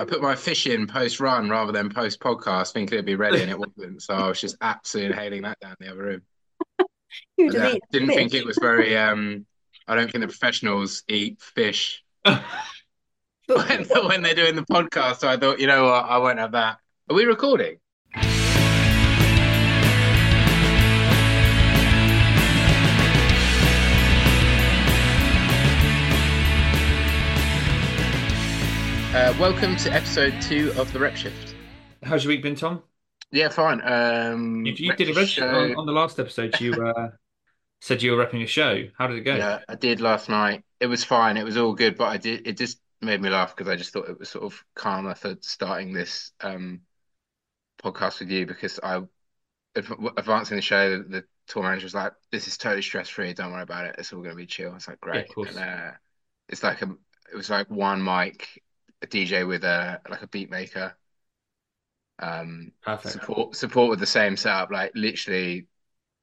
I put my fish in post run rather than post podcast, thinking it'd be ready, and it wasn't. So I was just absolutely inhaling that down the other room. You I didn't think it was very. Um, I don't think the professionals eat fish when, when they're doing the podcast. So I thought, you know what, I won't have that. Are we recording? Uh, welcome to episode two of the Rep Shift. How's your week been, Tom? Yeah, fine. Um, You, you did a register show- on, on the last episode. You uh, said you were repping a show. How did it go? Yeah, I did last night. It was fine. It was all good, but I did. It just made me laugh because I just thought it was sort of calmer for starting this um podcast with you because I adv- advancing the show. The, the tour manager was like, "This is totally stress free. Don't worry about it. It's all going to be chill." It's like Yeah, great. course. And uh, it's like a. It was like one mic, a DJ with a like a beat maker. Um, Perfect. support support with the same setup. Like literally,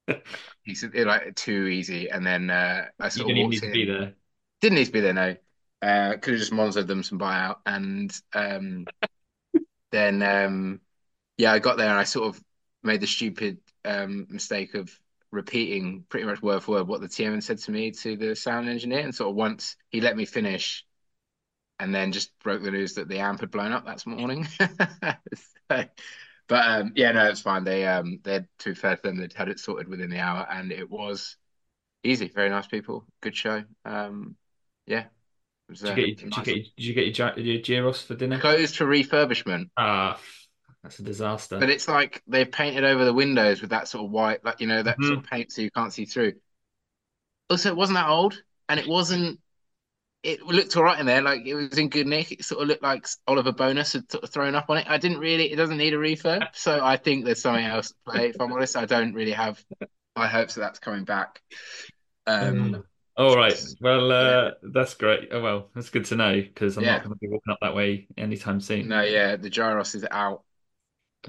he's like too easy. And then uh, I You sort didn't of even walked need to be there. Didn't need to be there, no. Uh, could have just monitored them some buyout, and um, then um, yeah, I got there and I sort of made the stupid um, mistake of repeating pretty much word for word what the TM had said to me to the sound engineer, and sort of once he let me finish, and then just broke the news that the amp had blown up that morning. So, but um, yeah, no, it's fine. They um, they to be fair to them, they'd had it sorted within the hour, and it was easy. Very nice people, good show. Um, yeah, was, Did uh, you get, your- did you nice. get, your- did you get your, your gyros for dinner? closed for refurbishment. Ah, that's a disaster. But it's like they've painted over the windows with that sort of white, like you know, that sort Mm-hmm. of paint so you can't see through. Also, it wasn't that old, and it wasn't. It looked all right in there, like it was in good nick. It sort of looked like Oliver Bonas had sort of thrown up on it. I didn't really. It doesn't need a refurb, so I think there's something else to play. If I'm honest, I don't really have high hopes that that's coming back. Um, All right. Well, uh, that's great. Oh, well, that's good to know because I'm Yeah. not going to be walking up that way anytime soon. no, yeah, the gyros is out.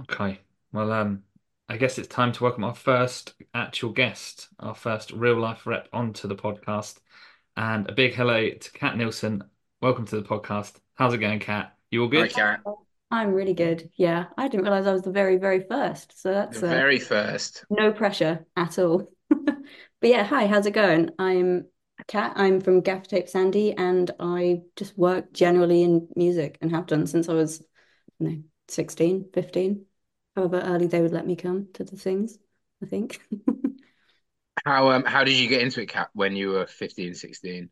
Okay. Well, um, I guess it's time to welcome our first actual guest, our first real life rep onto the podcast. And a big hello to Kat Neilson. Welcome to the podcast. How's it going, Kat? You all good? Hi, I'm really good. Yeah, I didn't realize I was the very, very first. So that's The uh, very first. no pressure at all. But yeah, hi, how's it going? I'm Kat. I'm from Gaffer Tape Sandy, and I just work generally in music and have done since I was, you know, 16, 15, however early they would let me come to the things, I think. How um how did you get into it, Kat, when you were 15, 16?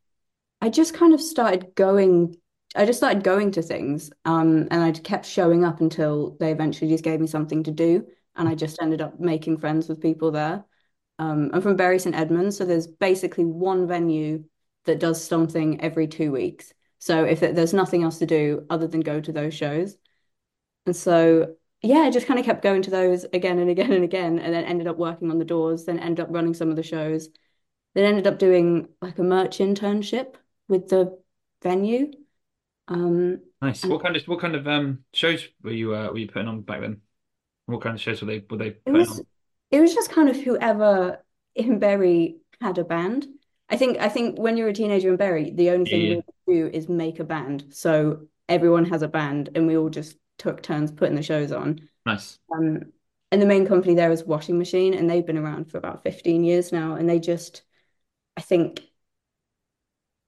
I just kind of started going, I just started going to things, um, and I kept showing up until they eventually just gave me something to do, and I just ended up making friends with people there. Um, I'm from Bury St Edmunds, so there's basically one venue that does something every two weeks. So if there's nothing else to do other than go to those shows, and so yeah, I just kind of kept going to those again and again and again, and then ended up working on the doors, then ended up running some of the shows, then ended up doing like a merch internship with the venue. Um, Nice. What kind of what kind of um shows were you uh, were you putting on back then? What kind of shows were they were they it was on? it was just kind of whoever in Bury had a band. I think I think when you're a teenager in Bury, the only thing Yeah. we do is make a band. So everyone has a band, and we all just took turns putting the shows on. Nice. Um, and the main company there is Washing Machine, and they've been around for about 15 years now. And they just, I think,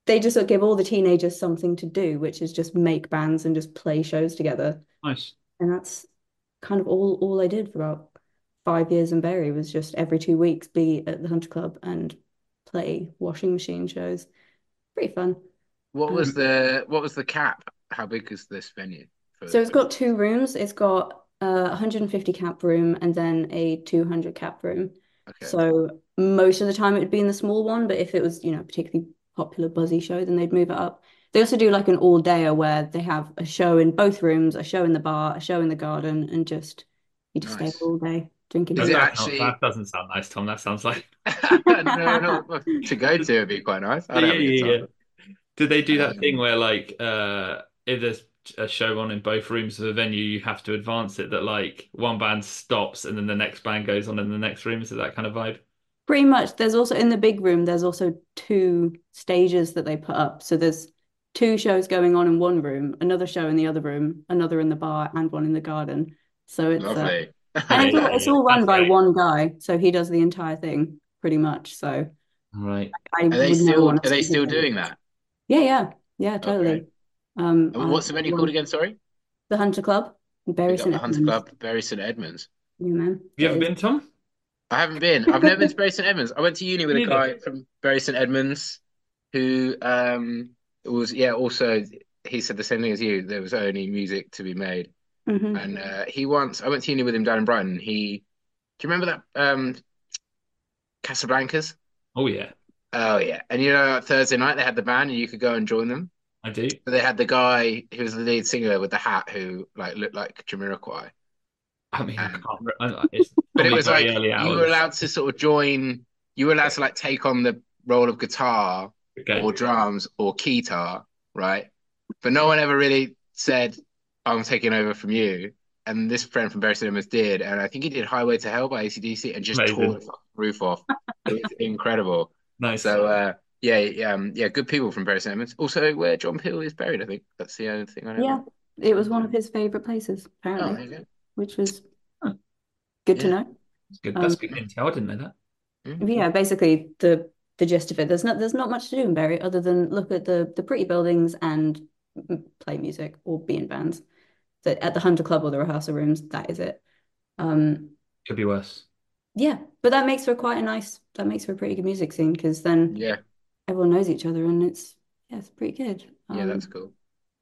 they just give all the teenagers something to do, which is just make bands and just play shows together. Nice. And that's kind of all all I did for about five years in Bury was just every two weeks be at the Hunter Club and play Washing Machine shows. Pretty fun. What Um, was the what was the cap? How big is this venue? For, So it's got two rooms. It's got a 150 cap room and then a 200 cap room. okay. So most of the time it would be in the small one, but if it was, you know, a particularly popular buzzy show, then they'd move it up. They also do like an all dayer where they have a show in both rooms, a show in the bar, a show in the garden, and just you just Nice. stay all day drinking. Is That, it beer. that's actually- that doesn't sound nice, Tom. That sounds like no, no, well, to go to would be quite nice. I'd Yeah, have yeah, time. yeah. Did they do that Um, thing where like uh if there's a show on in both rooms of a venue, you have to advance it that like one band stops and then the next band goes on in the next room? Is it that kind of vibe? Pretty much. There's also in the big room, there's also two stages that they put up. So there's two shows going on in one room, another show in the other room, another in the bar, and one in the garden. So it's uh, and it's all, Yeah, it's all run that's by great. one guy, so he does the entire thing pretty much. So Right. I Are they still are they still doing that? Yeah, yeah, yeah, totally. Um, And What's the venue called again? Sorry, The Hunter Club, Bury Pick up St the Hunter Club, Bury St Edmunds. Yeah, man. Have you ever been, Tom? I haven't been. I've never been to Bury St Edmunds. I went to uni with a guy from Bury St Edmunds who um was yeah also he said the same thing as you. There was only music to be made, Mhm. and uh, he once I went to uni with him down in Brighton. He do you remember that um Casablancas? Oh yeah, Oh yeah, and you know Thursday night they had the band and you could go and join them. I do. So they had the guy who was the lead singer with the hat who like looked like Jamiroquai. I mean, I Um, can't. re- It's But it was like you were allowed to sort of join. You were allowed to like take on the role of guitar Okay. or drums or keytar, right? But no one ever really said, "I'm taking over from you." And this friend from St Edmunds did, and I think he did "Highway to Hell" by AC/DC and just Amazing. tore the roof off. It was incredible. Nice. So uh, yeah, yeah, um, yeah, good people from Bury St Edmunds. Also, where John Peel is buried, I think that's the only thing I know. Yeah, it was one of his favorite places, Oh, apparently, there you which was Huh. good to know. That's good. That's um, good intel. I didn't know that. Mhm. Yeah, basically the the gist of it. There's not there's not much to do in Bury other than look at the the pretty buildings and play music or be in bands. So at the Hunter Club or the rehearsal rooms, that is it. Um, Could be worse. yeah, but that makes for quite a nice that makes for a pretty good music scene because then Yeah, everyone knows each other and it's yeah, it's pretty good. yeah, Um, that's cool.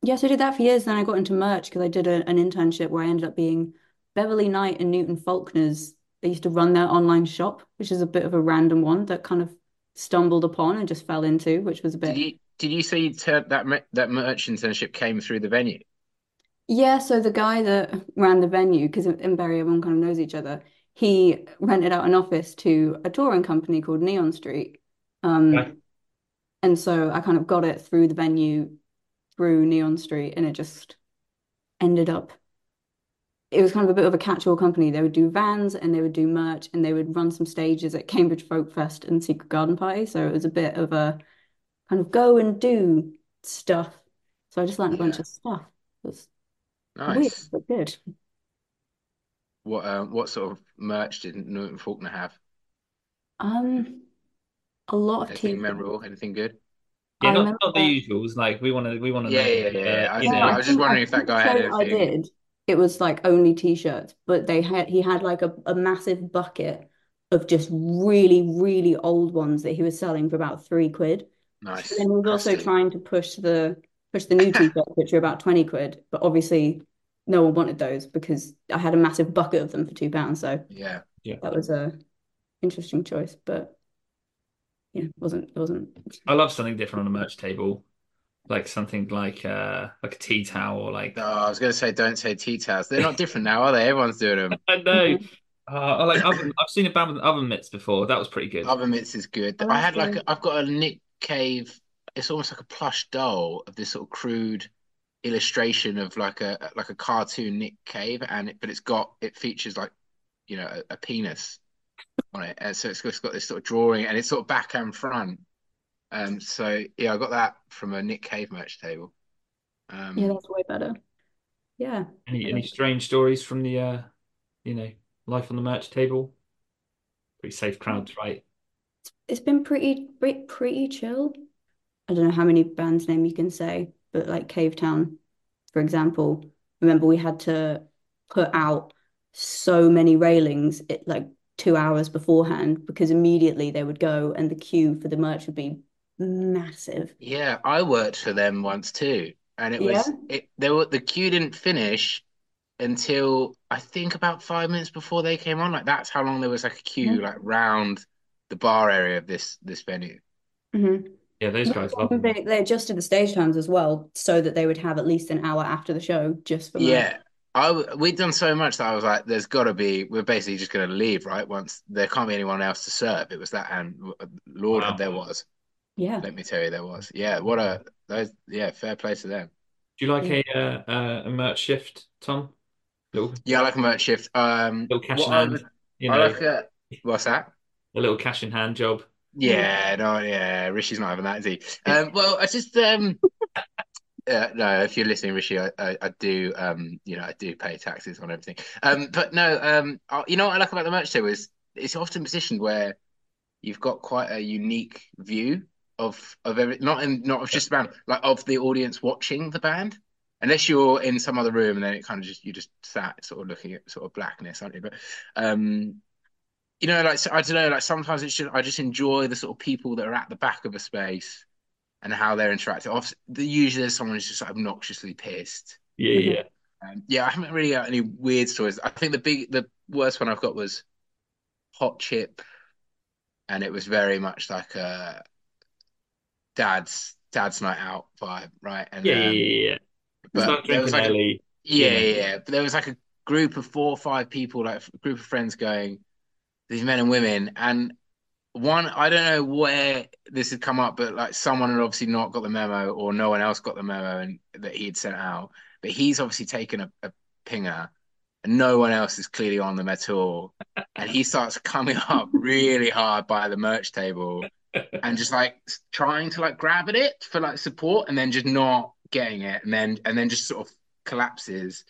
yeah, so I did that for years. Then I got into merch because I did a, an internship where I ended up being Beverly Knight and Newton Faulkner's. They used to run their online shop, which is a bit of a random one that kind of stumbled upon and just fell into, which was a Did bit. you did you say you turned that me- that merch internship came through the venue? Yeah, so the guy that ran the venue, because in Bury everyone kind of knows each other, he rented out an office to a touring company called Neon Street. Um, Right. And so I kind of got it through the venue, through Neon Street, and it just ended up. It was kind of a bit of a catch-all company. They would do vans and they would do merch and they would run some stages at Cambridge Folk Fest and Secret Garden Party. So it was a bit of a kind of go and do stuff. So I just learned a bunch Yeah. of stuff. It was weird, Nice. but good. What um what sort of merch did Newton Faulkner have? Um, a lot of Anything t-shirts. memorable? Anything good? Yeah, I not remember not the usuals. Like we want to we want to Yeah, know. yeah, yeah, yeah. I you know. know, I was just think- wondering if that guy had show I did, it was like only t-shirts, but they had he had like a, a massive bucket of just really, really old ones that he was selling for about three quid. Nice. And he was also Crusty. trying to push the push the new t-shirts, which are about 20 quid, but obviously no one wanted those because I had a massive bucket of them for two pounds. So yeah, Yeah. that was a interesting choice, but yeah, it wasn't it wasn't I love something different on a merch table, like something like uh like a tea towel or like No, I was going to say don't say tea towels. They're not different now, are they? Everyone's doing them. I know. Uh, like oven, I've seen a band with oven mitts before. That was pretty good. Oven mitts is good. Oh, I had like okay. a, I've got a Nick Cave. It's almost like a plush doll of this sort of crude illustration of like a like a cartoon Nick Cave, and it, but it's got it features like you know a, a penis on it, and so it's got, it's got this sort of drawing, and it's sort of back and front. Um, so yeah, I got that from a Nick Cave merch table. Um, yeah, that's way better. Yeah. Any any strange stories from the uh you know life on the merch table? Pretty safe crowds, right? It's been pretty pretty pretty chill. I don't know how many bands name you can say, but like Cavetown, for example, remember we had to put out so many railings it like two hours beforehand because immediately they would go and the queue for the merch would be massive. Yeah, I worked for them once too, and it was Yeah? it. There were the queue didn't finish until I think about five minutes before they came on. Like that's how long there was like a queue like round the bar area of this this venue. Mhm. Yeah, those guys love them. They, they adjusted the stage times as well so that they would have at least an hour after the show just for. Yeah, I w- we'd done so much that I was like, "There's got to be. We're basically just going to leave, right? Once there can't be anyone else to serve." It was that, and Lord, Wow. there was. Yeah. Let me tell you, there was. Yeah, what a those. Yeah, fair play to them. Do you like a uh, uh, a merch shift, Tom? Little Yeah, I like a merch shift. Um, little cash in hand, would- you I know, like a what's that? a little cash in hand job. Yeah, no, yeah, Rishi's not having that, is he? Um, well, I just um, uh, no, if you're listening, Rishi, I, I, I do, um, you know, I do pay taxes on everything. Um, but no, um, uh, you know what I like about the merch table is it's often positioned where you've got quite a unique view of of every not in not of just the band, like of the audience watching the band. Unless you're in some other room and then it kind of just you just sat sort of looking at sort of blackness, aren't you? But um, you know, like I don't know, like sometimes it's just I just enjoy the sort of people that are at the back of a space and how they're interacting. Obviously, usually there's someone who's just obnoxiously pissed. Yeah, yeah. Um, yeah, I haven't really got any weird stories. I think the big, the worst one I've got was hot chip, and it was very much like a dad's dad's night out vibe, right? And Yeah, um, yeah, yeah, but there was like a- yeah, Yeah. yeah, yeah. But there was like a group of four or five people, like a group of friends going, these men and women, and one, I don't know where this had come up, but like someone had obviously not got the memo, or no one else got the memo, and that he had sent out. But he's obviously taken a, a pinger, and no one else is clearly on them at all. And he starts coming up really hard by the merch table, and just like trying to like grab at it for like support, and then just not getting it, and then and then just sort of collapses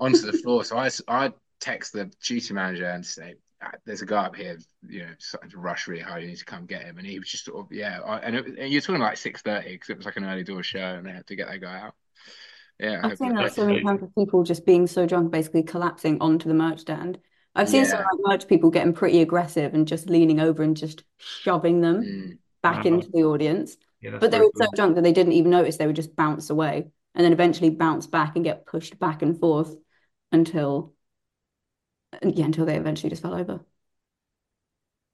onto the floor. So I I text the duty manager and say, "Ah, "There's a guy up here, you know, starting to rush really hard. You need to come get him." And he was just sort of yeah. I, and, it, and you're talking like six thirty because it was like an early door show, and they had to get that guy out. Yeah, I I've seen that- that so many times of people just being so drunk, basically collapsing onto the merch stand. I've seen some Yeah. like merch people getting pretty aggressive and just leaning over and just shoving them Mm. back Wow. into the audience. Yeah, But they were brutal. so drunk that they didn't even notice. They would just bounce away and then eventually bounce back and get pushed back and forth until, yeah, until they eventually just fell over.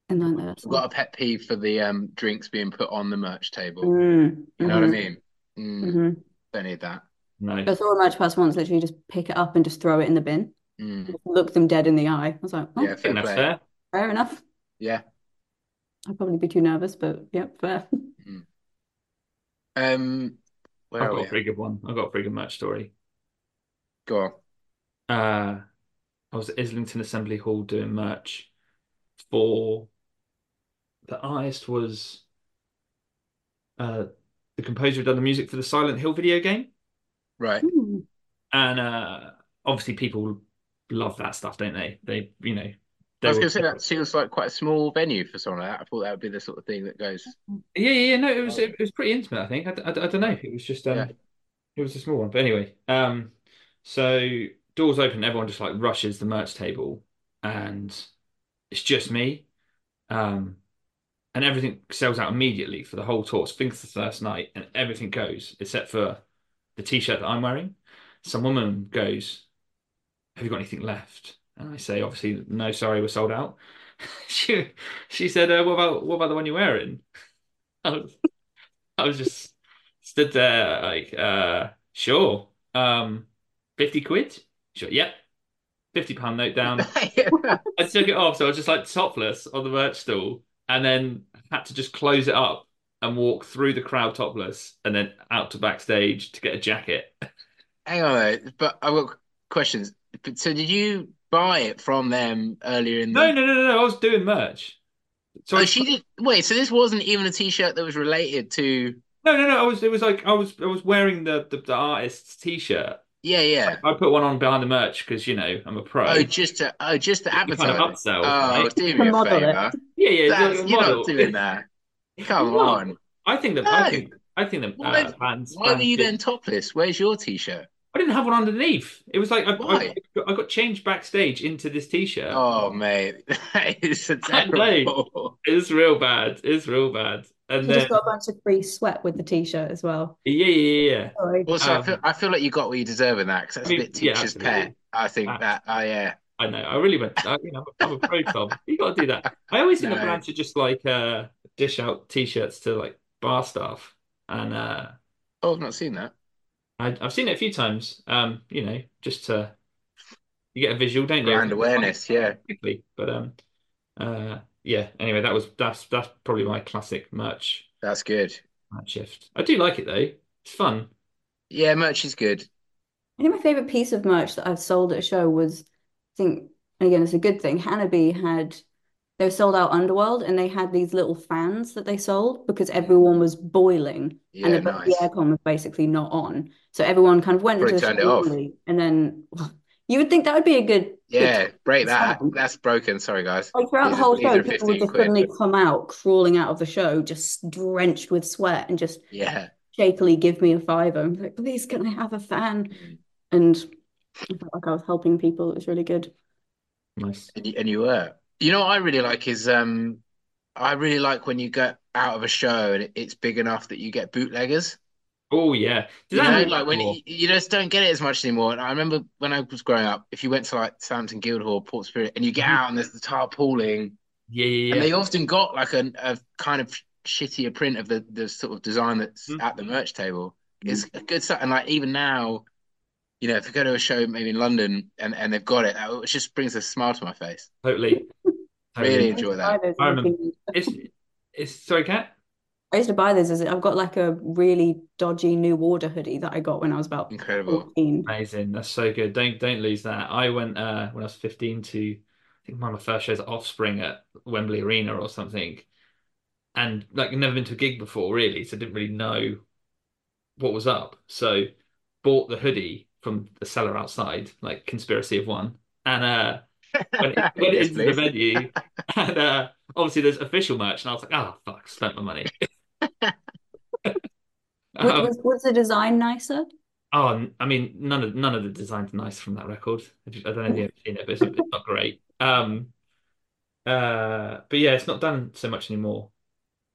And then that's I've got a pet peeve for the um drinks being put on the merch table. Mm, You know what I mhm, mean? Mm, mhm. Don't need that. No. I saw a merch pass once literally just pick it up and just throw it in the bin. Mm. Look them dead in the eye. I was like, oh, Yeah, I fair think that's fair. fair enough. Yeah. I'd probably be too nervous, but yep, fair. Um, I've got we? a pretty good one. I've got a pretty good merch story. Go on. Uh, I was at Islington Assembly Hall doing merch for the artist was uh the composer who done the music for the Silent Hill video game. Right. And uh obviously people love that stuff, don't they? They, you know, I was going to say that seems like quite a small venue for something like that. I thought that would be the sort of thing that goes. Yeah, yeah, yeah. No, it was it was pretty intimate. I think. I, I, I don't know. It was just um, Yeah. it was a small one. But anyway, um, so doors open, everyone just like rushes the merch table, and it's just me, um, and everything sells out immediately for the whole tour. Sphinx the first night, and everything goes except for the t-shirt that I'm wearing. Some woman goes, "Have you got anything left?" And I say, "Obviously, no. Sorry, we're sold out." she she said, uh, "What about what about the one you're wearing?" I was, I was just stood there like, uh, sure. Um, 50 quid? Sure, yep. 50 pound note down. I took it off, so I was just like topless on the merch stall, and then had to just close it up and walk through the crowd topless, and then out to backstage to get a jacket. Hang on, though, but I've got questions. So, did you buy it from them earlier in the? No, no, no, no, no. I was doing merch. So Oh, I, she did. Wait, so this wasn't even a T-shirt that was related to. no, no, no. I was. It was like I was. I was wearing the the, the artist's t-shirt. Yeah, yeah. I put one on behind the merch because you know I'm a pro. Oh, just to oh, just to You kind of advertise. upsell, Oh, right? do To me a model it. favor. Yeah, yeah. That's, you're model. not doing that. Come No. on. I think that No. I think I think that Why- uh, bands, Why were bands you do- then topless? Where's your T-shirt? I didn't have one underneath. It was like I, I, Why? I got changed backstage into this t-shirt. Oh, mate, that is a I know. terrible. It's real bad. It's real bad. And You then just got a bunch of free sweat with the t-shirt as well. yeah, yeah, yeah, Sorry. Also, I Um, feel I feel like you got what you deserve in that because that's I mean, a bit teacher's absolutely. pet. I think that. Oh yeah. I know. I really went. I, you know, I'm a pro, Tom. You got to do that. I always think No. I'm glad to just like uh, dish out t-shirts to like bar staff, and uh, Oh, I've not seen that. I, I've seen it a few times. Um, you know, just to you get a visual, don't you? Brand awareness, yeah. quickly. But um, uh, yeah. Anyway, that was that's that's probably my classic merch That's good. merch shift. I do like it though. It's fun. Yeah, merch is good. I think my favorite piece of merch that I've sold at a show was, I think, and again, it's a good thing. Hannahby had they were sold out Underworld and they had these little fans that they sold because everyone was boiling Yeah, and the, nice. the aircon was basically not on. So everyone kind of went Probably into the turned it off. and then you would think that would be a good Yeah, good break that. sound. That's broken. Sorry, guys. Like throughout These the whole these show, people would just quid. suddenly come out crawling out of the show, just drenched with sweat, and just Yeah. shakily give me a fiver. I'm like, please, can I have a fan? Mm. And I felt like I was helping people. It was really good. Nice. And you, and you were. You know what I really like is um I really like when you get out of a show and it's big enough that you get bootleggers. Oh yeah. Did You that know, happen like when before? you, you just don't get it as much anymore. And I remember when I was growing up, if you went to like Southampton Guildhall, Port Spirit, and you get Mhm. out and there's the tarpauling, Yeah, yeah, and they often got like a, a kind of shittier print of the the sort of design that's Mhm. at the merch table. Mm-hmm. It's a good stuff. And like even now, you know, if you go to a show maybe in London and, and they've got it, it just brings a smile to my face. Totally. Really enjoy that. used to buy those I remember- It's it's sorry, Kat. I used to buy those as I've got like a really dodgy New Order hoodie that I got when I was about Incredible. 14. Amazing. That's so good. Don't don't lose that. I went uh when I was 15 to I think one of my first shows at Offspring at Wembley Arena or something. And like never been to a gig before really, so didn't really know what was up. So bought the hoodie from the seller outside, like conspiracy of one. And uh went, went into the venue and uh obviously there's official merch and I was like, oh fuck, spent my money. Was, Um, was, was the design nicer? Oh, I mean, none of none of the designs are nice from that record. I just- I don't know if you've ever seen it, but it's, it's not great. Um, uh, but yeah, it's not done so much anymore.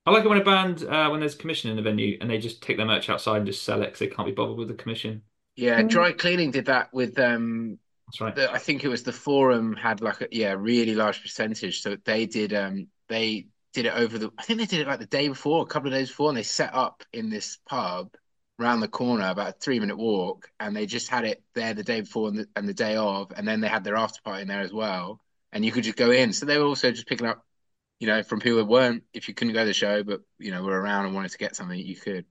I like it when a band, uh, when there's commission in the venue and they just take their merch outside and just sell it because they can't be bothered with the commission. Yeah, Mm. dry cleaning did that with um That's right. the, I think it was the forum had like a yeah, really large percentage. So they did um they did it over the I think they did it like the day before, a couple of days before, and they set up in this pub around the corner, about a three minute walk, and they just had it there the day before and the, and the day of, and then they had their after party in there as well. And you could just go in. So they were also just picking up, you know, from people that weren't if you couldn't go to the show, but you know, were around and wanted to get something, you could.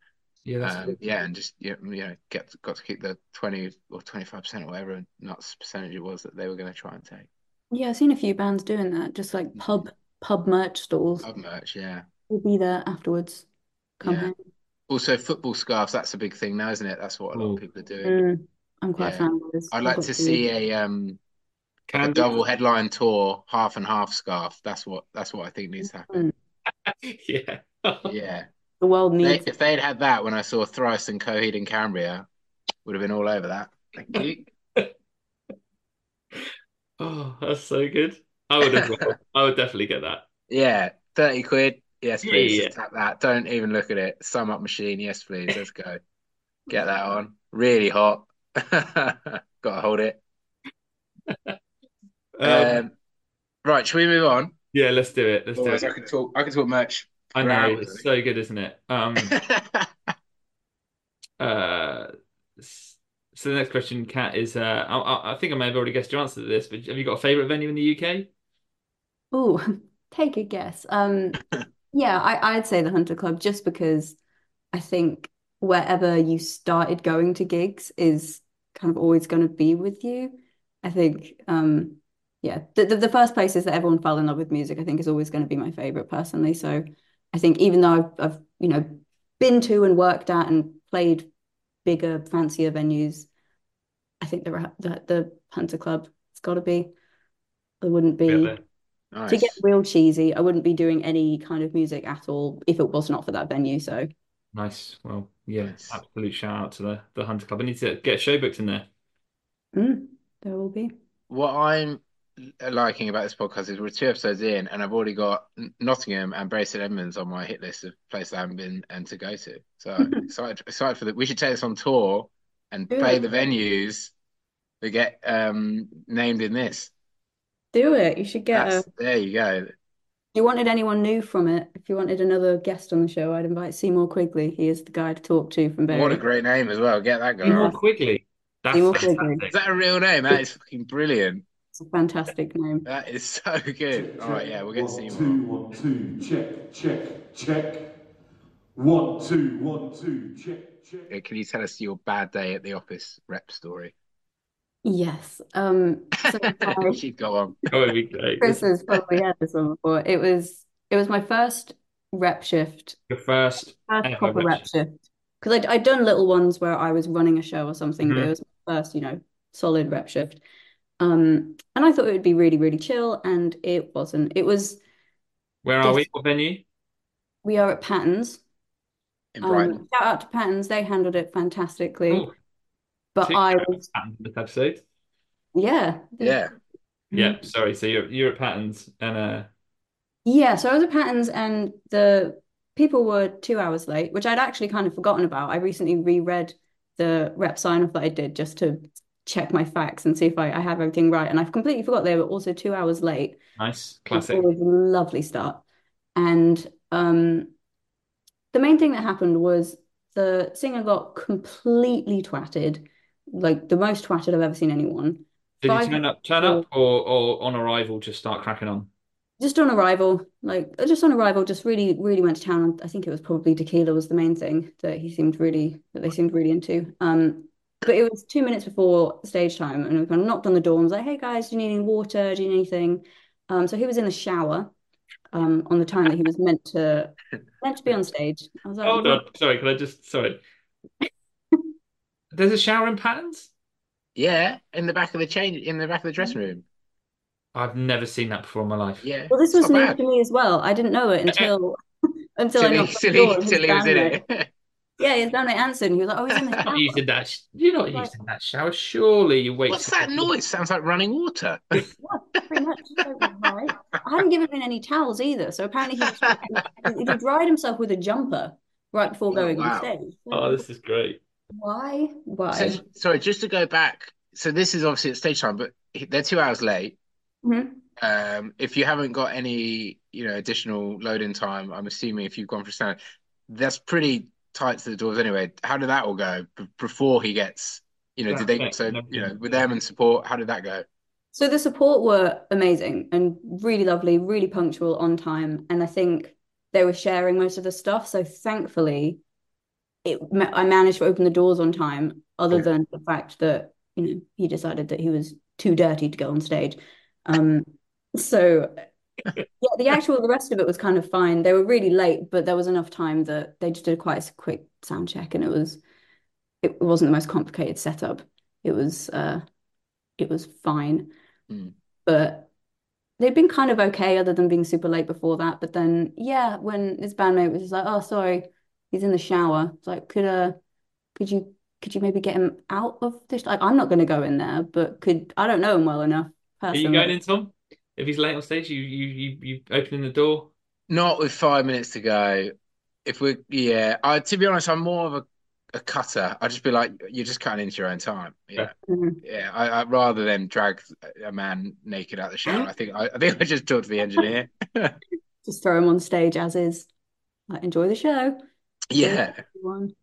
Yeah, that's Um, yeah, and just you know, you know, get got to keep the twenty or twenty five percent or whatever nuts percentage it was that they were going to try and take. Yeah, I've seen a few bands doing that, just like pub pub merch stalls. Pub merch, yeah. We'll be there afterwards. Come Yeah. hang. Also, football scarves. That's a big thing now, isn't it? That's what a lot Ooh. of people are doing. Mm, I'm quite Yeah. a fan of those. I'd I've like to two. see a um a Can double headline tour, half and half scarf. That's what that's what I think needs to happen. yeah. Yeah, The world they, needs. if they'd had that when I saw Thrice and Coheed and Cambria, would have been all over that. Thank you. Oh, that's so good. I would have. I would definitely get that. Yeah, thirty quid. Yes, please. yeah. Just tap that. Don't even look at it. SumUp machine. Yes, please. Let's go. Get that on. Really hot. Gotta hold it. Um, Um, right, should we move on? yeah, let's do it. Let's do it. I can talk. I can talk merch. I know hours, it's so good, isn't it? Um, uh, so the next question, Kat, is uh, I, I- I think I may have already guessed your answer to this, but have you got a favorite venue in the UK? Oh, take a guess. Um, yeah, I, I'd say the Hunter Club just because I think wherever you started going to gigs is kind of always going to be with you. I think, um, yeah, the, the the first places that everyone fell in love with music, I think, is always going to be my favorite personally. So I think even though I've, I've you know been to and worked at and played bigger, fancier venues, I think the the, the Hunter Club it's got to be. I wouldn't be. To get real cheesy, I wouldn't be doing any kind of music at all if it was not for that venue. So, Nice. Well, yeah, Nice. absolute shout out to the the Hunter Club. I need to get show books in there. mm, there will be. What I'm liking about this podcast is we're two episodes in, and I've already got Nottingham and Bury St Edmunds on my hit list of places I haven't been and to go to. So excited, excited for that. We should take this on tour and Do play the venues that get um, named in this. Do it. You should get a. That's, there you go. If you wanted anyone new from it, if you wanted another guest on the show, I'd invite Seymour Quigley. He is the guy to talk to from What a Bury. great name as well. Get that guy Seymour on. Quigley. That's Seymour Quigley. Is that a real name? That is fucking brilliant. It's a fantastic name. That is so good. Check, All right, check. yeah, we'll get One, Seymour. two, one, two, check, check, check. One, two, one, two, check, check. Can you tell us your bad day at the office rep story? Yes. Um, so I, She'd go on. That would be great. Chris has probably had this one before. It was it was my first rep shift, Your first first ever proper rep rep shift. shift. Because I'd, I'd done little ones where I was running a show or something, but Mhm. it was my first, you know, solid rep shift. Um, and I thought it would be really, really chill, and it wasn't. It was Where are we? this. What venue? We are at Patterns. in Brighton. Um, shout out to Patterns. They handled it fantastically. Oh, But two I was, Patton this episode. yeah, Yeah. Yeah, sorry. So you're you're at Patterns and uh Yeah, so I was at Patterns and the people were two hours late, which I'd actually kind of forgotten about. I recently reread the rep sign off that I did just to check my facts and see if I, I have everything right. And I've completely forgot they were also two hours late. nice, It's classic. always a lovely start. And um, the main thing that happened was the singer got completely twatted, like the most twatted I've ever seen anyone. Did you Five turn up turn up or or on arrival just start cracking on? just on arrival, like just on arrival, just really, really went to town. I think it was probably tequila was the main thing that he seemed really that they seemed really into. Um, but it was two minutes before stage time, and we kind of knocked on the door and was like, "Hey guys, do you need any water? Do you need anything?" Um, so he was in the shower, um, on the time that he was meant to meant to be on stage. I was like, Hold on, sorry, can I just sorry. There's a shower in Patterns? Yeah, in the back of the change, in the back of the dressing mm. room. I've never seen that before in my life. Yeah, Well, this was new bad. to me as well. I didn't know it eh, eh. until until I knocked on the door. and his till he was in bandmate- it. Yeah, his bandmate answered, and he was like, "Oh, he's in the You're shower." not using that. sh- You're not Right. using that shower. Surely you wait. What's that noise? Sounds like running water. Yeah, pretty much. I hadn't given him any towels either, so apparently he was, he dried himself with a jumper right before Oh, going on stage. Oh, this is great. Why? Why? So, sorry, just to go back. So this is obviously at stage time, but they're two hours late. Mhm. Um, if you haven't got any, you know, additional loading time, I'm assuming if you've gone for standard, that's pretty tight to the doors anyway. How did that all go b- before he gets, you know, did they, Traffic so, and you know, with them and support, how did that go? So the support were amazing and really lovely, really punctual, on time, and I think they were sharing most of the stuff. So thankfully, it I managed to open the doors on time, other than the fact that you know he decided that he was too dirty to go on stage. Um, so yeah, the actual the rest of it was kind of fine. They were really late, but there was enough time that they just did quite a quick sound check, and it was it wasn't the most complicated setup. It was uh, it was fine, Hmm. but they'd been kind of okay, other than being super late before that. But then, yeah, when his bandmate was just like, "Oh, sorry, he's in the shower," it's like, could uh, could you could you maybe get him out of this? Like, I'm not going to go in there, but could I don't know him well enough Are you going in, Tom? If he's late on stage, you you you you opening the door. Not with five minutes to go. If we, yeah, I to be honest, I'm more of a, a cutter. I'd just be like, you're just cutting into your own time. Yeah, Mhm. yeah. I, I rather than drag a man naked out the shower. I think I, I think I just talk to the engineer. Just throw him on stage as is. Like, enjoy the show. Yeah, everyone.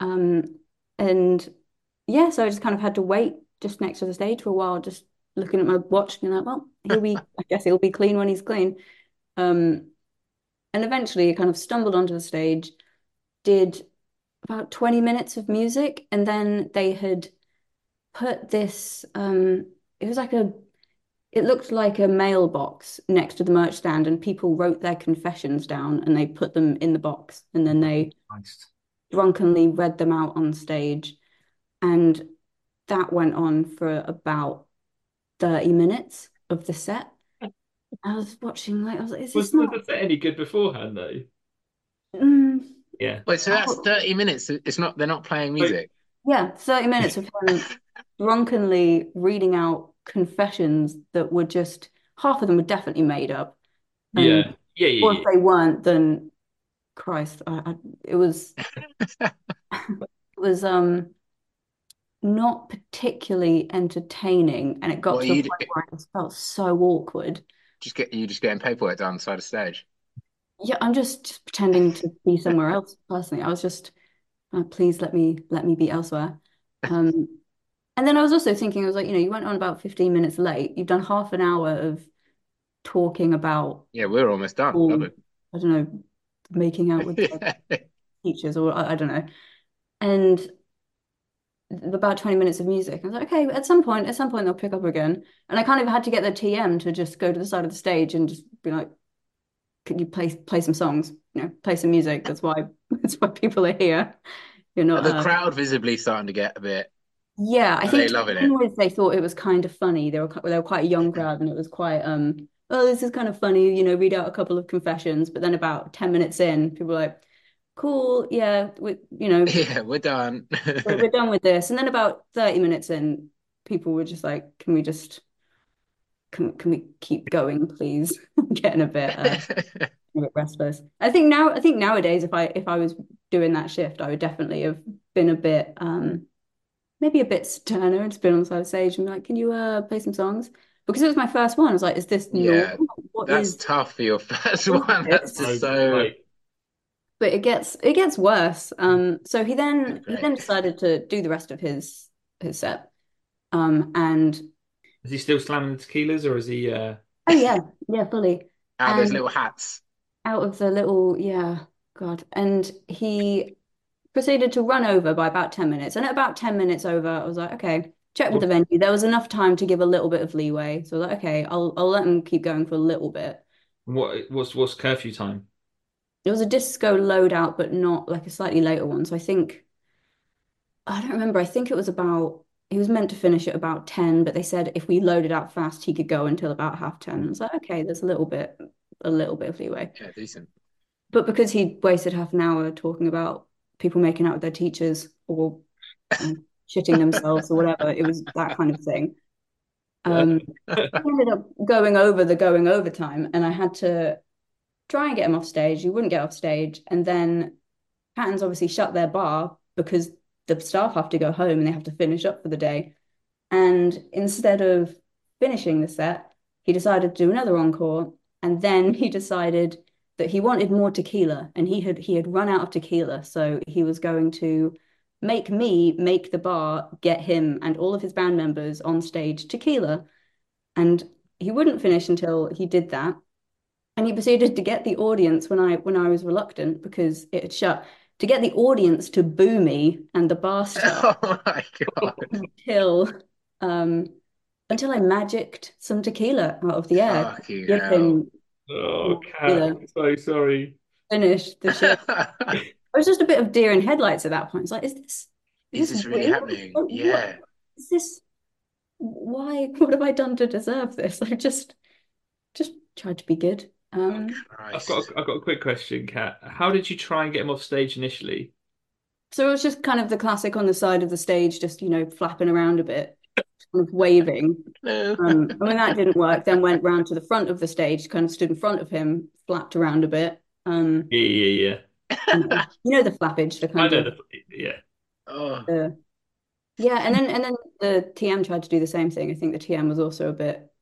Um, and yeah, so I just kind of had to wait just next to the stage for a while, just looking at my watch and like, well, he'll be, I guess he'll be clean when he's clean. Um, and eventually I kind of stumbled onto the stage, did about 20 minutes of music, and then they had put this, um, it was like a, it looked like a mailbox next to the merch stand, and people wrote their confessions down and they put them in the box, and then they Nice. drunkenly read them out on stage. And that went on for about 30 minutes of the set. I was watching, like, I was like, is Was, this was not? the set any good beforehand though? Mm, Yeah. wait. So that's thirty minutes. It's not. They're not playing music. yeah, 30 minutes of him drunkenly reading out confessions that were just, half of them were definitely made up. And- Yeah. Yeah. Yeah. Or yeah. if they weren't, then Christ, I, I, it was it was um not particularly entertaining, and it got What to a point do- where it just felt so awkward. Just get you just getting paperwork done the side of stage. Yeah, I'm just, just pretending to be somewhere else personally. I was just, uh, please let me let me be elsewhere. Um, and then I was also thinking, I was like, you know, you went on about 15 minutes late. You've done half an hour of talking about, Yeah, we're almost done. all, I don't know, making out with it. teachers or I, I don't know. And about 20 minutes of music. I was like, okay, at some point, at some point they'll pick up again. And I kind of had to get the TM to just go to the side of the stage and just be like, can you play play some songs? You know, play some music. That's why that's why people are here. You're not the uh, crowd visibly starting to get a bit. Yeah, I Are think they to loving it? they thought it was kind of funny. They were they were quite a young crowd and it was quite um oh this is kind of funny, you know, read out a couple of confessions. But then about 10 minutes in, people were like, cool, yeah, we you know, Yeah, we're done. we're, we're done with this. And then about 30 minutes in, people were just like, can we just can can we keep going, please? I'm getting a bit uh, a bit restless. I think now I think nowadays if I if I was doing that shift, I would definitely have been a bit um maybe a bit sterner and just been on the side of stage and be like, can you uh play some songs? Because it was my first one. I was like, is this Yeah, normal? What That's is tough for your first one. That's just so. But it gets it gets worse. Um so he then he then decided to do the rest of his his set. Um and is he still slamming the tequilas or is he uh oh yeah, yeah, fully. Out of those little hats. out of the little yeah god and he proceeded to run over by about 10 minutes. And at about 10 minutes over I was like okay check with the venue. There was enough time to give a little bit of leeway. So I was like okay I'll I'll let them keep going for a little bit. What what's what's curfew time? it was a disco loadout but not like a slightly later one. So I think I don't remember. I think it was about he was meant to finish at about 10 but they said if we loaded out fast he could go until about half 10 I was like okay there's a little bit a little bit of leeway. Yeah, decent. But because he wasted half an hour talking about people making out with their teachers or you shitting themselves or whatever, it was that kind of thing. Um, he ended up going over the going over time, and I had to try and get him off stage. He wouldn't get off stage, and then Patterns obviously shut their bar because the staff have to go home and they have to finish up for the day. And instead of finishing the set, he decided to do another encore, and then he decided that he wanted more tequila, and he had he had run out of tequila, so he was going to make me make the bar get him and all of his band members on stage tequila. And he wouldn't finish until he did that. And he proceeded to get the audience when I when I was reluctant because it had shut to get the audience to boo me and the bar staff Oh my God. until um until I magicked some tequila out of the air to Fucking give hell. Oh, Yeah. Kat, so sorry. Finished the shift. I was just a bit of deer in headlights at that point. It's like, is this Is this really real? happening? What- Yeah. Is this why? What have I done to deserve this? I just just tried to be good. Um, I've got a, I've got a quick question, Kat. How did you try and get him off stage initially? so it was just kind of the classic on the side of the stage, just you know, flapping around a bit, kind of waving. No. Um, and when that didn't work, then went round to the front of the stage, kind of stood in front of him, flapped around a bit. Um, Yeah, yeah, you know, you know the flappage, the yeah. I kind know of the yeah. Oh, the yeah, and then and then the TM tried to do the same thing. I think the TM was also a bit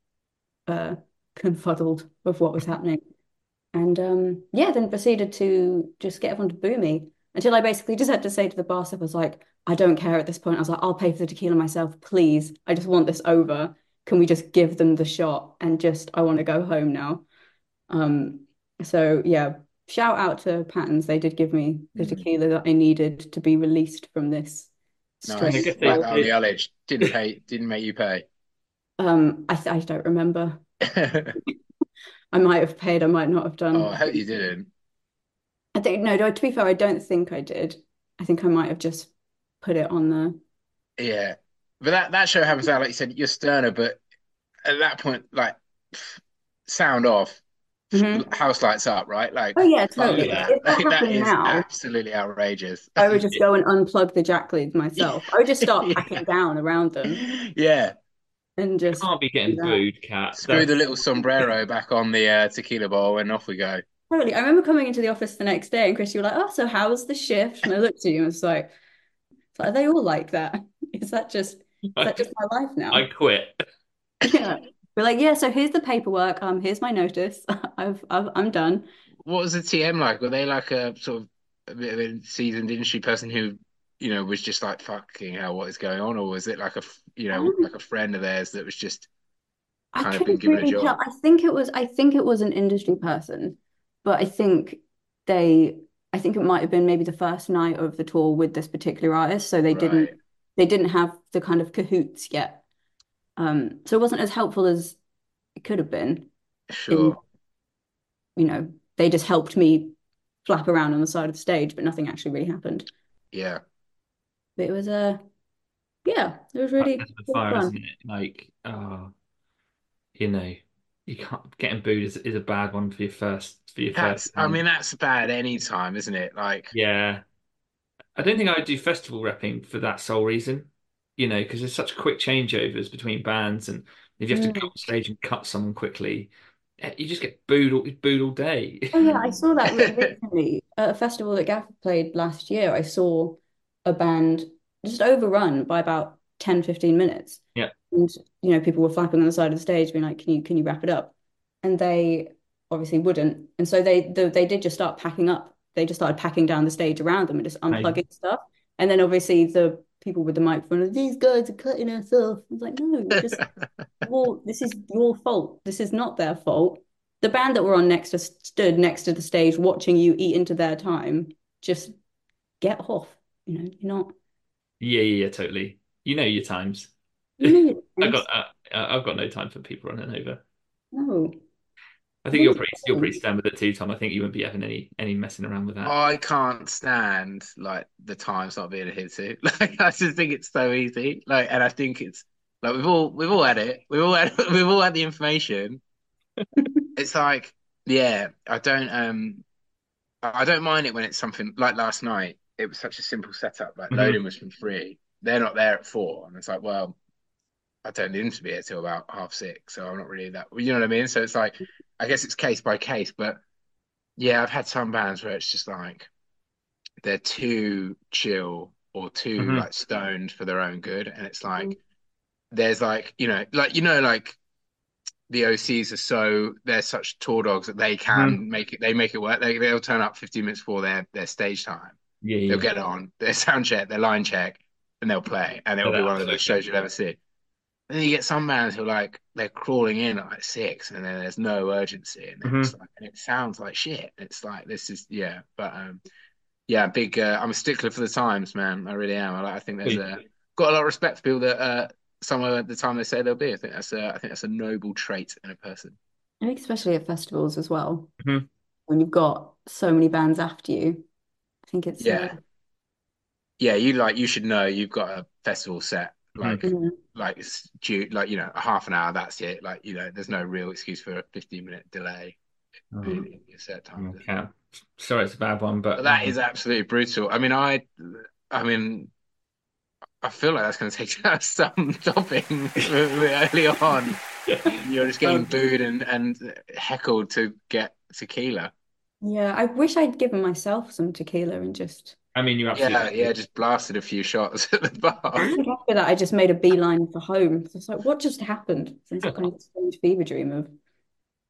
uh confuddled with what was happening. And um yeah, then proceeded to just get everyone to boo me until I basically just had to say to the bar staff, I was like, I don't care at this point. I was like, I'll pay for the tequila myself, please. I just want this over. Can we just give them the shot and just I want to go home now. Um so yeah, shout out to Patterns. They did give me the Mm. tequila that I needed to be released from this nice. stress. I guess Right on the ullage. Didn't pay. Didn't make you pay. Um, I, I don't remember. I might have paid, I might not have done. Oh, I hope you didn't. I think no, no, to be fair, I don't think I did. I think I might have just put it on the Yeah, but that that show happens out like you said. You're sterner, but at that point, like sound off, Mhm. house lights up, right? Like, Oh yeah, fuck totally. that. If that Like, that happened is now, absolutely outrageous. I would just go and unplug the jack leads myself. I would just start Yeah. packing down around them Yeah, and just Can't be getting Yeah. booed, Cat. screw the little sombrero back on the uh, tequila bowl, and off we go. Totally. I remember coming into the office the next day and Chris, you were like, "Oh, so how was the shift?" And I looked at you and was like, "Are they all like that? Is that just is that just my life now?" I quit. Yeah. We're like, yeah, so here's the paperwork. Um, here's my notice. I've, I've I'm done. What was the TM like? Were they like a sort of a bit of a seasoned industry person who, you know, was just like fucking hell, what is going on, or was it like a, f- you know, Um, like a friend of theirs that was just I kind of been given a really tell. job? I think it was I think it was an industry person, but I think they I think it might have been maybe the first night of the tour with this particular artist, so they didn't they didn't have the kind of cahoots yet. Um, so it wasn't as helpful as it could have been. Sure. You know, they just helped me flap around on the side of the stage, but nothing actually really happened. Yeah. But it was a, uh, yeah, it was really, That's fire, fun. isn't it? Like, oh, you know, you can't getting booed is, is a bad one for your first for your That's, first. I um, mean, that's bad any time, isn't it? Like, yeah. I don't think I would do festival repping for that sole reason, you know, because there's such quick changeovers between bands, and if you have to Mm. go on stage and cut someone quickly, eh, you just get booed all, booed all day. Oh yeah, I saw that recently at a festival that Gaff played last year. I saw a band just overrun by about 10, 15 minutes. Yeah. And you know, people were flapping on the side of the stage, being like, "Can you can you wrap it up?" And they obviously wouldn't. And so they the, they did just start packing up. They just started packing down the stage around them and just unplugging stuff. And then obviously the people with the microphone, these guys are cutting us off. I was like, no, just well, this is your fault. This is not their fault. The band that were on next to stood next to the stage watching you eat into their time. Just get off. You know, you're not. Yeah, yeah, yeah, totally. You know your times. You know your I place. got uh, I've got no time for people running over. No. I think you're pretty you're pretty stern with it too, Tom. I think you wouldn't be having any any messing around with that. I can't stand like the times not being adhered to. Like, I just think it's so easy. Like, and I think it's like we've all we've all had it. We've all had we've all had the information. It's like, yeah, I don't um, I don't mind it when it's something like last night. It was such a simple setup. Like Mhm. loading was from three. They're not there at four, and it's like, well, I don't need them to be here till about half six, so I'm not really that. You know what I mean? So it's like, I guess it's case by case, but yeah, I've had some bands where it's just like they're too chill or too Mhm. like stoned for their own good, and it's like there's like you know, like you know, like the OCs are so they're such tour dogs that they can make it. They make it work. They they'll turn up 15 minutes before their their stage time. Yeah, yeah. They'll get on their sound check, their line check, and they'll play, and it'll Yeah, be one of the best shows you'll ever see. And then you get some bands who are like they're crawling in at like six, and then there's no urgency, and, they're Mhm. just like, and it sounds like shit. It's like this is yeah, but um, yeah, big. Uh, I'm a stickler for the times, man. I really am. I, like- I think there's a got a lot of respect for people that uh, somewhere at the time they say they'll be. I think that's a I think that's a noble trait in a person. I think especially at festivals as well. Mhm. When you've got so many bands after you. I think it's Yeah. Yeah, you like you should know you've got a festival set like uh, mm, like it's due like you know a half an hour. That's it. Like you know, there's no real excuse for a 15 minute delay Oh, in, in set time. okay. Sorry, it's a bad one, but But that um, is absolutely brutal. I mean, I, I mean, I feel like that's going to take out some topping early on. You're just getting booed and, and heckled to get tequila. yeah, I wish I'd given myself some tequila and just I mean, you're Yeah, absolutely yeah, just blasted a few shots at the bar. after that I just made a beeline for home. So it's like, what just happened? It's like kind of strange fever dream of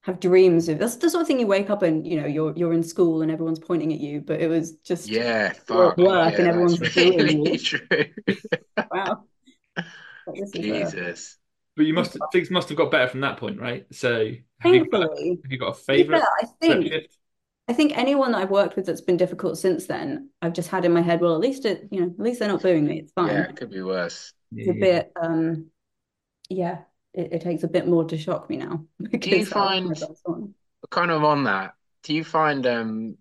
have dreams of that's the sort of thing you wake up and you know you're you're in school and everyone's pointing at you, but it was just Yeah, fuck. work Yeah, and everyone's that's booing really true. wow. Like, this is a- Jesus. But you must things must have got better from that point, right? So have you got, Thankfully, have you got a to be fair, favorite I think shift? I think anyone that I've worked with that's been difficult since then, I've just had in my head, well, at least it, you know, at least they're not booing me. It's fine. Yeah, it could be worse. It's a bit, um, yeah, it, it takes a bit more to shock me now because I- find- kind of on that, do you find um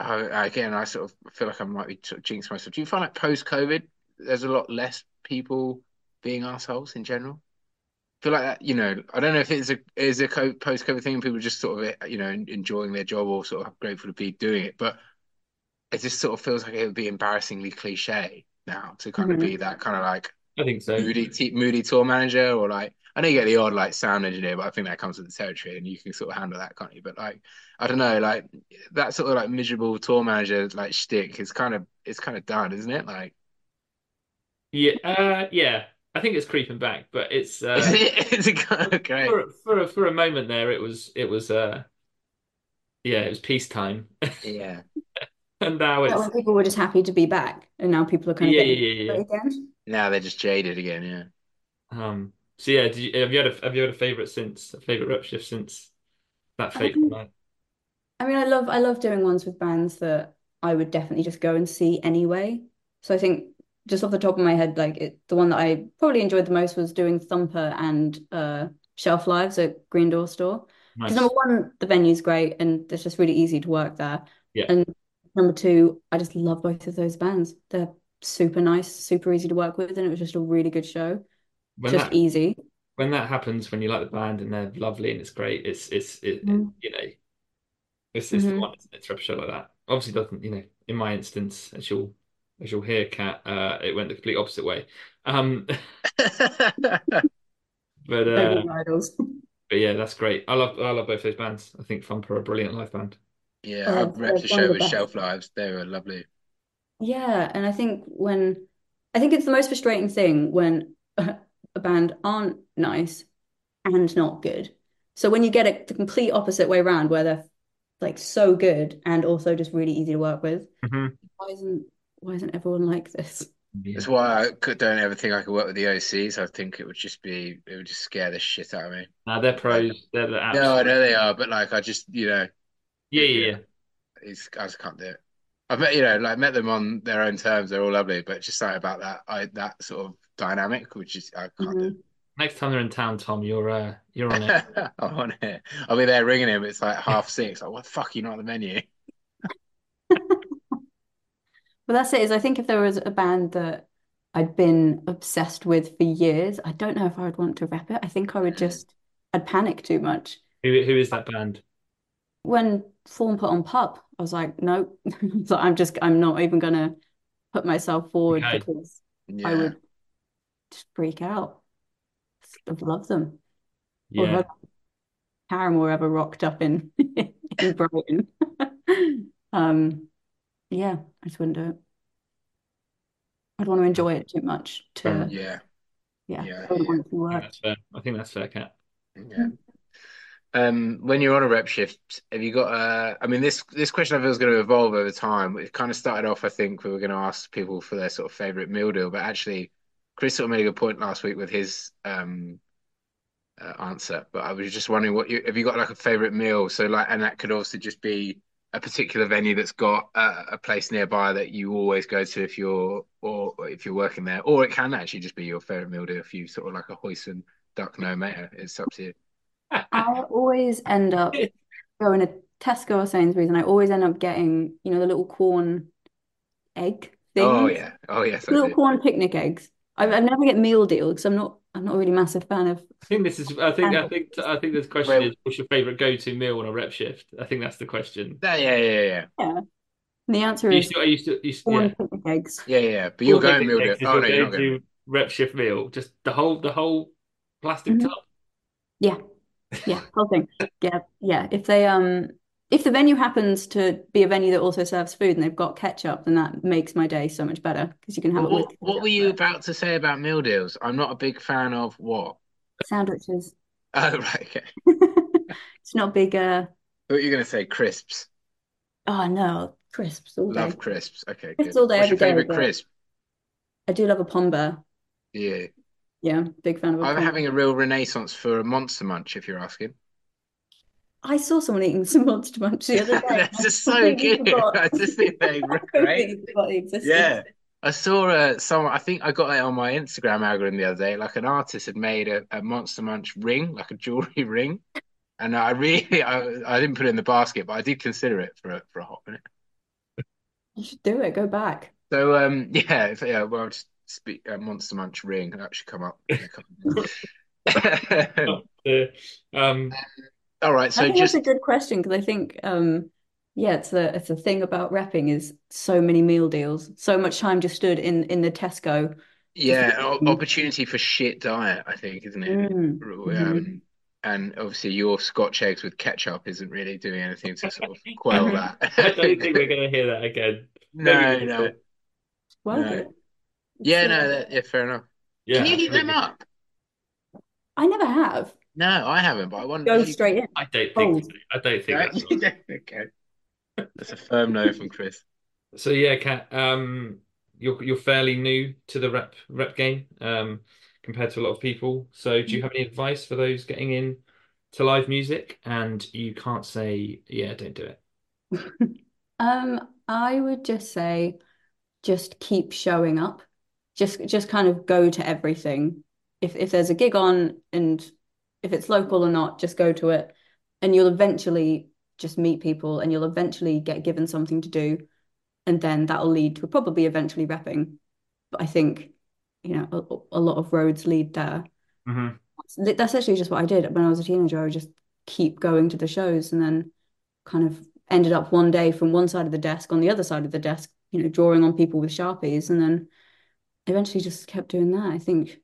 I, again I sort of feel like I might be sort of jinxing myself. Do you find like post COVID there's a lot less people being assholes in general? Feel like that, you know, I don't know if it's a is a post COVID thing people just sort of you know enjoying their job or sort of grateful to be doing it, but it just sort of feels like it would be embarrassingly cliche now to kind of Mhm. be that kind of like I think so. moody t- moody tour manager or like I know you get the odd like sound engineer, but I think that comes with the territory and you can sort of handle that, can't you? But like I don't know, like that sort of like miserable tour manager like shtick is kind of it's kind of done, isn't it? Like Yeah, uh, yeah. I think it's creeping back, but it's uh, is it is it kind for for a, for a moment there, it was it was uh, yeah, it was peacetime, Yeah. and now it's when people were just happy to be back, and now people are kind of yeah, getting yeah, yeah, again. Now they're just jaded again, yeah. yeah. Um, so yeah, did you, have you had a have you had a favorite since a favorite rep shift since that fateful Um, night? I mean, I love I love doing ones with bands that I would definitely just go and see anyway. So I think just off the top of my head, like it, the one that I probably enjoyed the most was doing Thumper and uh, Shelf Lives at Green Door Store. Because Nice. number one, the venue's great and it's just really easy to work there. Yeah. And number two, I just love both of those bands. They're super nice, super easy to work with, and it was just a really good show. When Just that easy. when that happens, when you like the band and they're lovely and it's great, it's it's it, Mhm. you know, it's it's the Mhm. one it, have a show like that. Obviously, doesn't you know? In my instance, as you'll as you'll hear, Kat, uh, it went the complete opposite way. Um, but uh, but yeah, that's great. I love I love both those bands. I think Thumper are a brilliant live band. Yeah, Oh, I they're repped the show the with. Shelf Lives. They were lovely. Yeah, and I think when I think it's the most frustrating thing when a band aren't nice and not good. So when you get it the complete opposite way around, where they're like so good and also just really easy to work with, Mhm. why isn't why isn't everyone like this? Yeah. That's why I could, don't ever think I could work with the OCs. I think it would just be, it would just scare the shit out of me. Now they're pros. They're the No, I know they are, but like, I just, you know, Yeah, yeah, yeah. it's, I just can't do it. I've met, you know, like met them on their own terms. They're all lovely, but just something about that, I that sort of dynamic, which is I can't do. Mhm. Next time they're in town, Tom, you're uh, you're on it. I'm on it. I'll be there ringing him. It's like half six. Like, what the fuck? You're not on the menu? But that's it, is I think if there was a band that I'd been obsessed with for years, I don't know if I would want to rep it. I think I would just I'd panic too much. Who who is that band? when Form put on Pub, I was like, nope. So I'm just, I'm not even gonna put myself forward Okay. because I would just freak out. I love them. Or Yeah. had Paramore ever rocked up in in Brighton. Um, yeah, I just wouldn't do it. I'd want to enjoy it too much to, Yeah. yeah, Yeah, I wouldn't yeah. want it to I think work. that's fair. I think that's fair, Kat. Yeah. Um, when you're on a rep shift, have you got uh I mean this this question I feel is going to evolve over time. It kind of started off, I think, we were going to ask people for their sort of favorite meal deal, but actually Chris sort of made a good point last week with his um uh, answer. But I was just wondering what you have you got like a favorite meal? So like, and that could also just be a particular venue that's got uh, a place nearby that you always go to if you're or if you're working there, or it can actually just be your favorite meal deal if you sort of like a hoisin duck no matter. It's up to you. I always end up going to Tesco or Sainsbury's and I always end up getting, you know, the little corn egg thing. Oh yeah. Oh yes, Little corn picnic eggs. I, I never get meal deal because I'm not I'm not a really massive fan of I think this is. I think. I think. I think the question Well- is, what's your favorite go-to meal on a rep shift? I think that's the question. Yeah, yeah, yeah, yeah, yeah. And the answer you is still? Are you still? You, corn yeah. picnic eggs. yeah, yeah. yeah. But you're going meal deal. Oh no, you're not going. go-to rep shift meal. Just the whole, the whole plastic Mhm. tub. Yeah. Yeah, whole thing. Yeah, yeah. If they um if the venue happens to be a venue that also serves food and they've got ketchup, then that makes my day so much better because you can have What, it with what were you about to say about meal deals? I'm not a big fan of what? Sandwiches. Oh right, okay. It's not big uh I thought you were going to say crisps. oh no, crisps all day. Love crisps. Okay, Crisps good. all day, What's your favorite but- crisp? I do love a Pom-Bear. Yeah, Yeah, big fan of a I'm having a real renaissance for a Monster Munch. If you're asking, I saw someone eating some Monster Munch the other day. that's just so good. forgot. I just think they're great. completely forgot they existed. Yeah. I saw uh, someone. I think I got it on my Instagram algorithm the other day. Like an artist had made a, a Monster Munch ring, like a jewelry ring, and I really, I, I didn't put it in the basket, but I did consider it for a, for a hot minute. You should do it. Go back. So um, yeah, if, yeah. Well, I'll just speak uh, Monster Munch ring. That should come up. in a couple of minutes. The, um, All right. I So think just that's a good question because I think um yeah, it's the it's the thing about repping is so many meal deals, so much time just stood in in the Tesco. yeah, opportunity for shit diet. I think, isn't it? Mm, Um, and obviously your Scotch eggs with ketchup isn't really doing anything to sort of quell that. I don't think we're going to hear that again. No, Maybe no. we'll- No. Yeah, no, uh, that, yeah, fair enough. Yeah, Can you heat them up? I never have. No, I haven't, but I wonder Go if you straight in. I don't think. Cold. I don't think Right? that's. Okay. That's a firm no from Chris. So yeah, Kat, um, you're you're fairly new to the rep rep game, um, compared to a lot of people. So do you have any advice for those getting in to live music? And you can't say, yeah, don't do it. Um, I would just say just keep showing up. just just kind of go to everything. If if there's a gig on and if it's local or not, just go to it, and you'll eventually just meet people, and you'll eventually get given something to do, and then that'll lead to probably eventually repping. But I think you know a, a lot of roads lead there. Mhm. That's, that's actually just what I did when I was a teenager. I would just keep going to the shows, and then kind of ended up one day from one side of the desk on the other side of the desk, you know, drawing on people with Sharpies, and then eventually just kept doing that. I think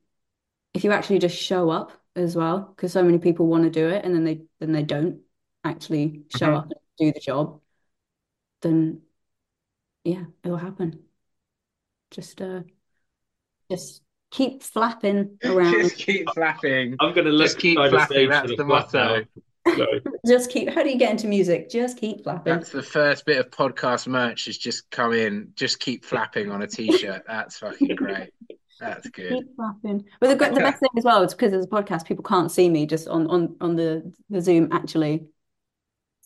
if you actually just show up as well, because so many people want to do it and then they then they don't actually show up and do the job, then yeah, it'll happen. Just uh just keep flapping around. Just keep flapping. I'm going to look Just keep beside the flapping, that's the motto. So, Just keep how do you get into music? Just keep flapping. That's the first bit of podcast merch is just come in, just keep flapping on a t-shirt. That's fucking great. That's good. Keep flapping. But the, the best thing as well is because there's a podcast, people can't see me just on on on the the Zoom actually.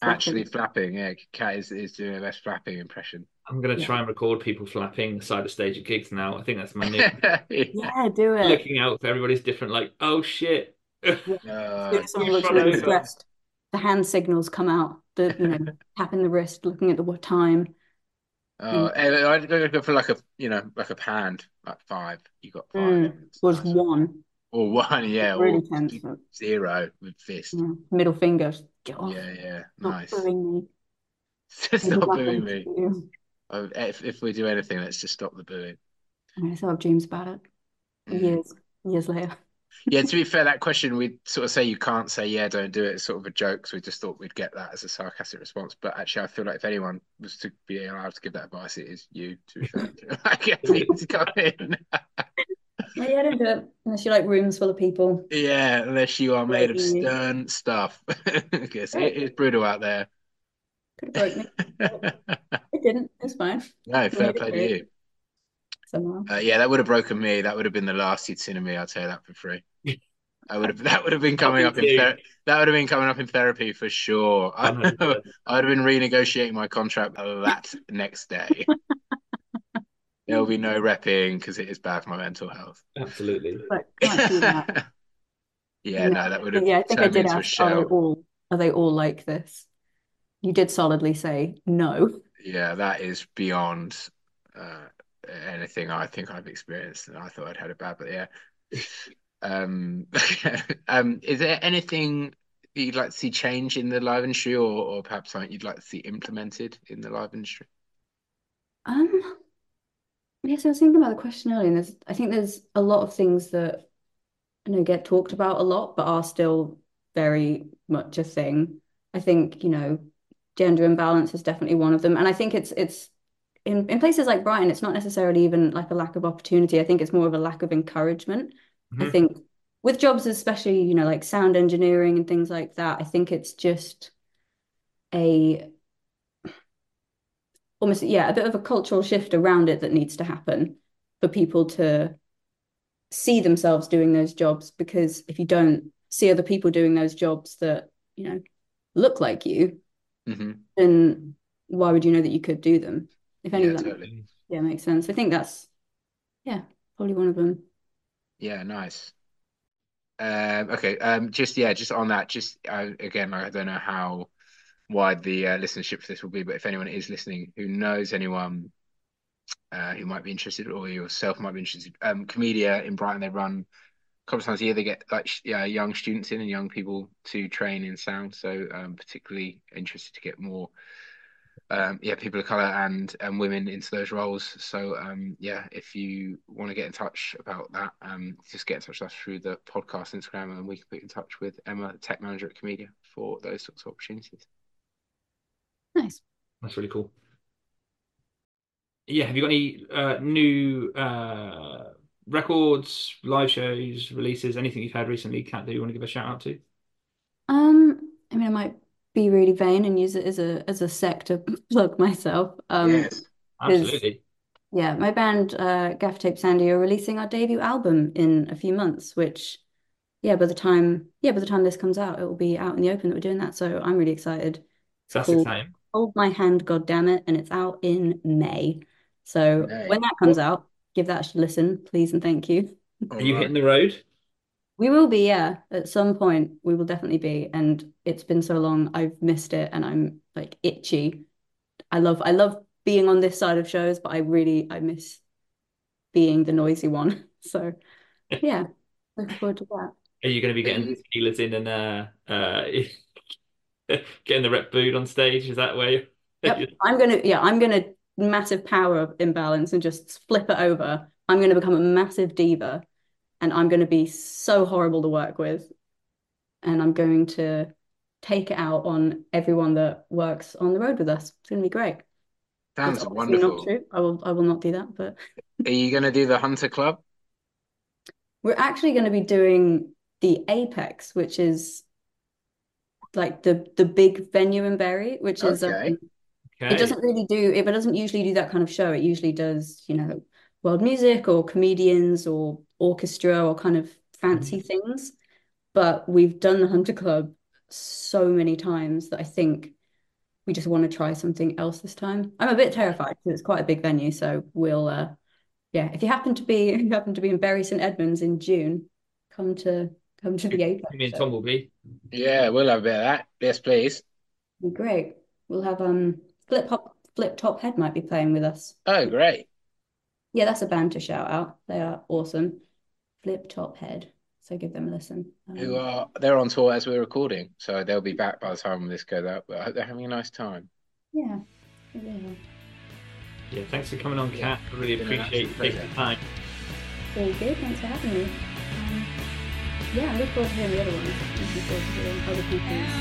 Actually flapping. flapping, yeah. Kat is, is doing a best flapping impression. I'm going to Yeah. try and record people flapping side of stage at gigs now. I think that's my new yeah. Yeah, do it. looking out for everybody's different. Like, oh shit. Uh, someone looks really stressed, the hand signals come out. The you know tapping the wrist, looking at the what time. Oh, eh, I'd go for like a you know like a pound, like five. You got five. Mm, just nice. one. Or one, yeah, Really or tense. zero with fist. Yeah, middle fingers. Get off. Yeah, yeah, Stop nice. booing me. Stop booing me. Oh, If if we do anything, let's just stop the booing. I mean, I still have dreams about it. Mm. Years, years later. Yeah, to be fair, that question we'd sort of say you can't say yeah, don't do it. It's sort of a joke, so we just thought we'd get that as a sarcastic response. But actually, I feel like if anyone was to be allowed to give that advice, it is you. To be fair, people to come in. Yeah, yeah, don't do it unless you like rooms full of people. Yeah, unless you are made of stern stuff, because it is brutal out there. Could have broke me. It didn't. It's fine. No, fair play to you. Somehow. Uh, yeah, that would have broken me. That would have been the last you'd seen of me. I'll tell you that for free. I would have. That would have been coming up in. Ther- that would have been coming up in therapy for sure. I, I would have been renegotiating my contract that next day. There will be no repping because it is bad for my mental health. Absolutely. But can't do that. yeah, no, that would have Yeah, I think I did into ask, are they all are they all like this? You did solidly say no. Yeah, that is beyond uh, anything I think I've experienced, and I thought I'd had a bad, but yeah. Um, um, is there anything that you'd like to see change in the live industry, or, or perhaps something you'd like to see implemented in the live industry? Um, yes, I was thinking about the question earlier, and there's I think there's a lot of things that you know get talked about a lot, but are still very much a thing. I think, you know, gender imbalance is definitely one of them. And I think it's it's in, in places like Brighton, it's not necessarily even like a lack of opportunity. I think it's more of a lack of encouragement. I Mhm. think with jobs, especially, you know, like sound engineering and things like that, I think it's just a almost, yeah, a bit of a cultural shift around it that needs to happen for people to see themselves doing those jobs. Because if you don't see other people doing those jobs that, you know, look like you, hmm then why would you know that you could do them? If any Yeah, of them, totally. yeah, makes sense. I think that's, yeah, probably one of them. Yeah, nice. Um, okay, um, just yeah, just on that, just uh, again, I don't know how wide the uh, listenership for this will be, but if anyone is listening who knows anyone uh, who might be interested, or yourself might be interested, um, Komedia in Brighton, they run a couple of times a year. They get like yeah, young students in and young people to train in sound. So um, particularly interested to get more um, yeah, people of color and and women into those roles. So um, yeah, if you want to get in touch about that, um, just get in touch with us through the podcast Instagram, and we can put in touch with Emma, the tech manager at Komedia, for those sorts of opportunities. Nice. That's really cool. Yeah, have you got any uh, new uh, records, live shows, releases, anything you've had recently, Kat, that you want to give a shout out to? Um, I mean, I might be really vain and use it as a as a sec to plug myself. Um, yes, Absolutely. yeah, my band, uh, Gaffa Tape Sandy, are releasing our debut album in a few months, which, yeah, by the time, yeah, by the time this comes out, it will be out in the open that we're doing that. So I'm really excited. That's Cool. exciting. Hold My Hand, God damn it, and it's out in May. So May. when that comes out, give that a listen, please and thank you. Are you hitting the road? We will be, yeah. At some point, we will definitely be. And it's been so long, I've missed it, and I'm like itchy. I love, I love being on this side of shows, but I really, I miss being the noisy one. So, yeah, looking forward to that. Are you going to be getting the Steelers in and uh, uh, getting the rep booed on stage? Is that where? You... Yep. I'm gonna, yeah, I'm gonna massive power imbalance and just flip it over. I'm gonna become a massive diva, and I'm gonna be so horrible to work with, and I'm going to take it out on everyone that works on the road with us. It's gonna be great. Sounds That's wonderful. not true. I will, I will not do that, but. Are you going to do the Hunter Club? We're actually going to be doing the Apex, which is like the the big venue in Bury, which is um, Okay. Okay. it doesn't really do it, but doesn't usually do that kind of show. It usually does, you know, world music or comedians or orchestra or kind of fancy things. But we've done the Hunter Club so many times that I think we just want to try something else this time. I'm a bit terrified because it's quite a big venue, so we'll uh yeah, if you happen to be if you happen to be in Bury St Edmunds in June, come to come to the Apex. Me and show. Tom. Yeah, we'll have a bit of that. Yes, please. Be great. We'll have um Flip Hop Flip Top Head might be playing with us. Oh, great. Yeah, that's a band to shout out. They are awesome. Flip Top Head. So give them a listen. Who Um, are they're on tour as we're recording, so they'll be back by the time this goes out. But I hope they're having a nice time. yeah. they really are. Yeah, thanks for coming on, Kat. I really appreciate you taking the time. Very good. Thanks for having me. Um, yeah, I look forward to hearing the other ones. Looking forward to hearing other people's